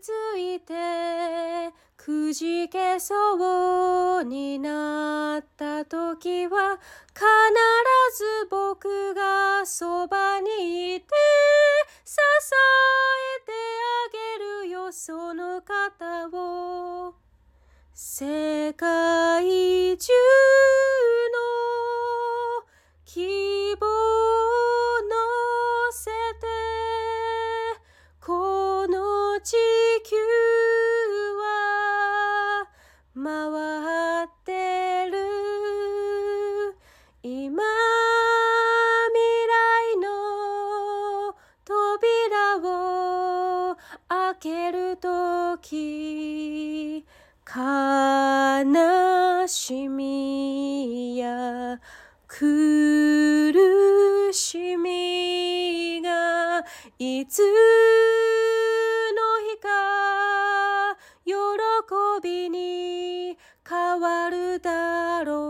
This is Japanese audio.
ついてくじけそうになった時は必ず僕がそばにいて支えてあげるよその方を。世界中回ってる今未来の扉を開けるとき悲しみや苦しみがいつの日か喜びに変わるだろう。